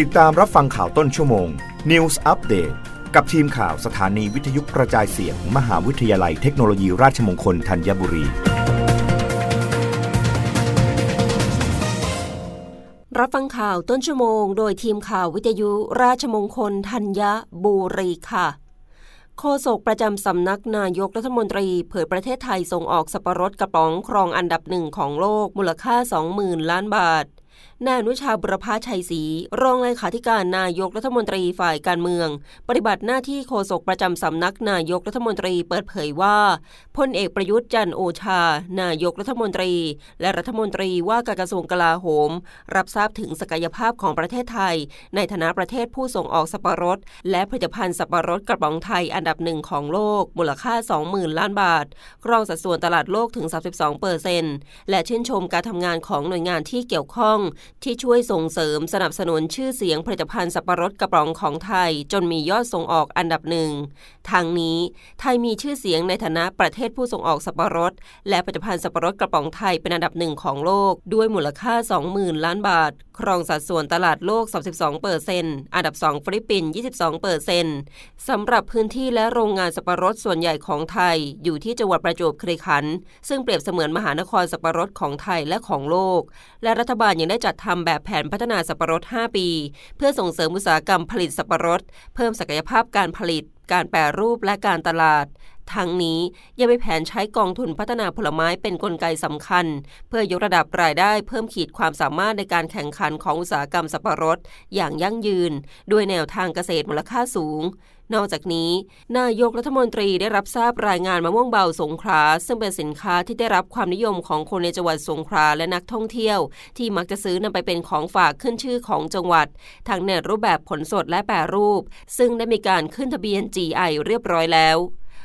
ติดตามรับฟังข่าวต้นชั่วโมง News Update กับทีมข่าวสถานีวิทยุกระจายเสียงมหาวิทยาลัยเทคโนโลยีราชมงคลธัญบุรี รับฟังข่าวต้นชั่วโมง โดยทีมข่าววิทยุราชมงคลธัญบุรีค่ะโฆษกประจำสำนักนายกรัฐมนตรี เผยประเทศไทยส่งออกสับปะรดกระป๋องครองอันดับหนึ่งของโลกมูลค่า 20,000 ล้านบาท นายอนุชาบุรพาชัยศรีรองเลขาธิการนายกรัฐมนตรีฝ่ายการเมือง ปฏิบัติหน้าที่โฆษกประจำสำนักนายกรัฐมนตรีเปิดเผยว่าพลเอกประยุทธ์จันโอชา นายกรัฐมนตรี และรัฐมนตรีว่าการกระทรวงกลาโหม รับทราบถึงศักยภาพของประเทศไทย ในฐานะประเทศผู้ส่งออกสับปะรด และผลิตภัณฑ์สับปะรดกระป๋องไทยอันดับหนึ่งของโลก มูลค่า 20,000 ล้านบาทครองสัดส่วนตลาดโลกถึง 32เปอร์เซนต์และชื่นชมการทำงานของหน่วยงานที่เกี่ยวข้องที่ช่วยส่งเสริมสนับสนุนชื่อเสียงผลิตภัณฑ์สับปะรดกระป๋องของไทย จนมียอดส่งออกอันดับหนึ่งทางนี้ไทยมีชื่อเสียงในฐานะประเทศผู้ส่งออกสับปะรด และผลิตภัณฑ์สับปะรดกระป๋องไทยเป็นอันดับหนึ่งของโลก ด้วยมูลค่า 20,000 ล้านบาท ครองสัดส่วนตลาดโลก 32เปอร์เซ็นต์อันดับ 2 ฟิลิปปินส์22เปอร์เซ็นต์สำหรับพื้นที่และโรงงานสับปะรดส่วนใหญ่ของไทย อยู่ที่จังหวัดประจวบคีรีขันธ์ซึ่งเปรียบเสมือนมหานครสับปะรดของไทยและของโลก และรัฐบาลยังได้จัดทำแบบแผนพัฒนาสับปะรด 5 ปี เพื่อส่งเสริมอุตสาหกรรมผลิตสับปะรด เพิ่มศักยภาพการผลิต การแปรรูปและการตลาด ทั้งนี้ยังมีแผนใช้กองทุนพัฒนาผลไม้เป็นนกลไกสำคัญ เพื่อยกระดับรายได้เพิ่มขีดความสามารถในการแข่งขันของอุตสาหกรรมสับปะรด อย่างยั่งยืน ด้วยแนวทางเกษตรมูลค่าสูงนอกจากนี้ นายกรัฐมนตรีได้รับทราบรายงานมะม่วงเบาสงขลาซึ่งเป็นสินค้าที่ได้รับความนิยมของคนในจังหวัดสงขลาและนักท่องเที่ยว ที่มักจะซื้อนำไปเป็นของฝากขึ้นชื่อของจังหวัด ทั้งในรูปแบบผลสดและแปรรูป ซึ่งได้มีการขึ้นทะเบียน GI เรียบร้อยแล้ว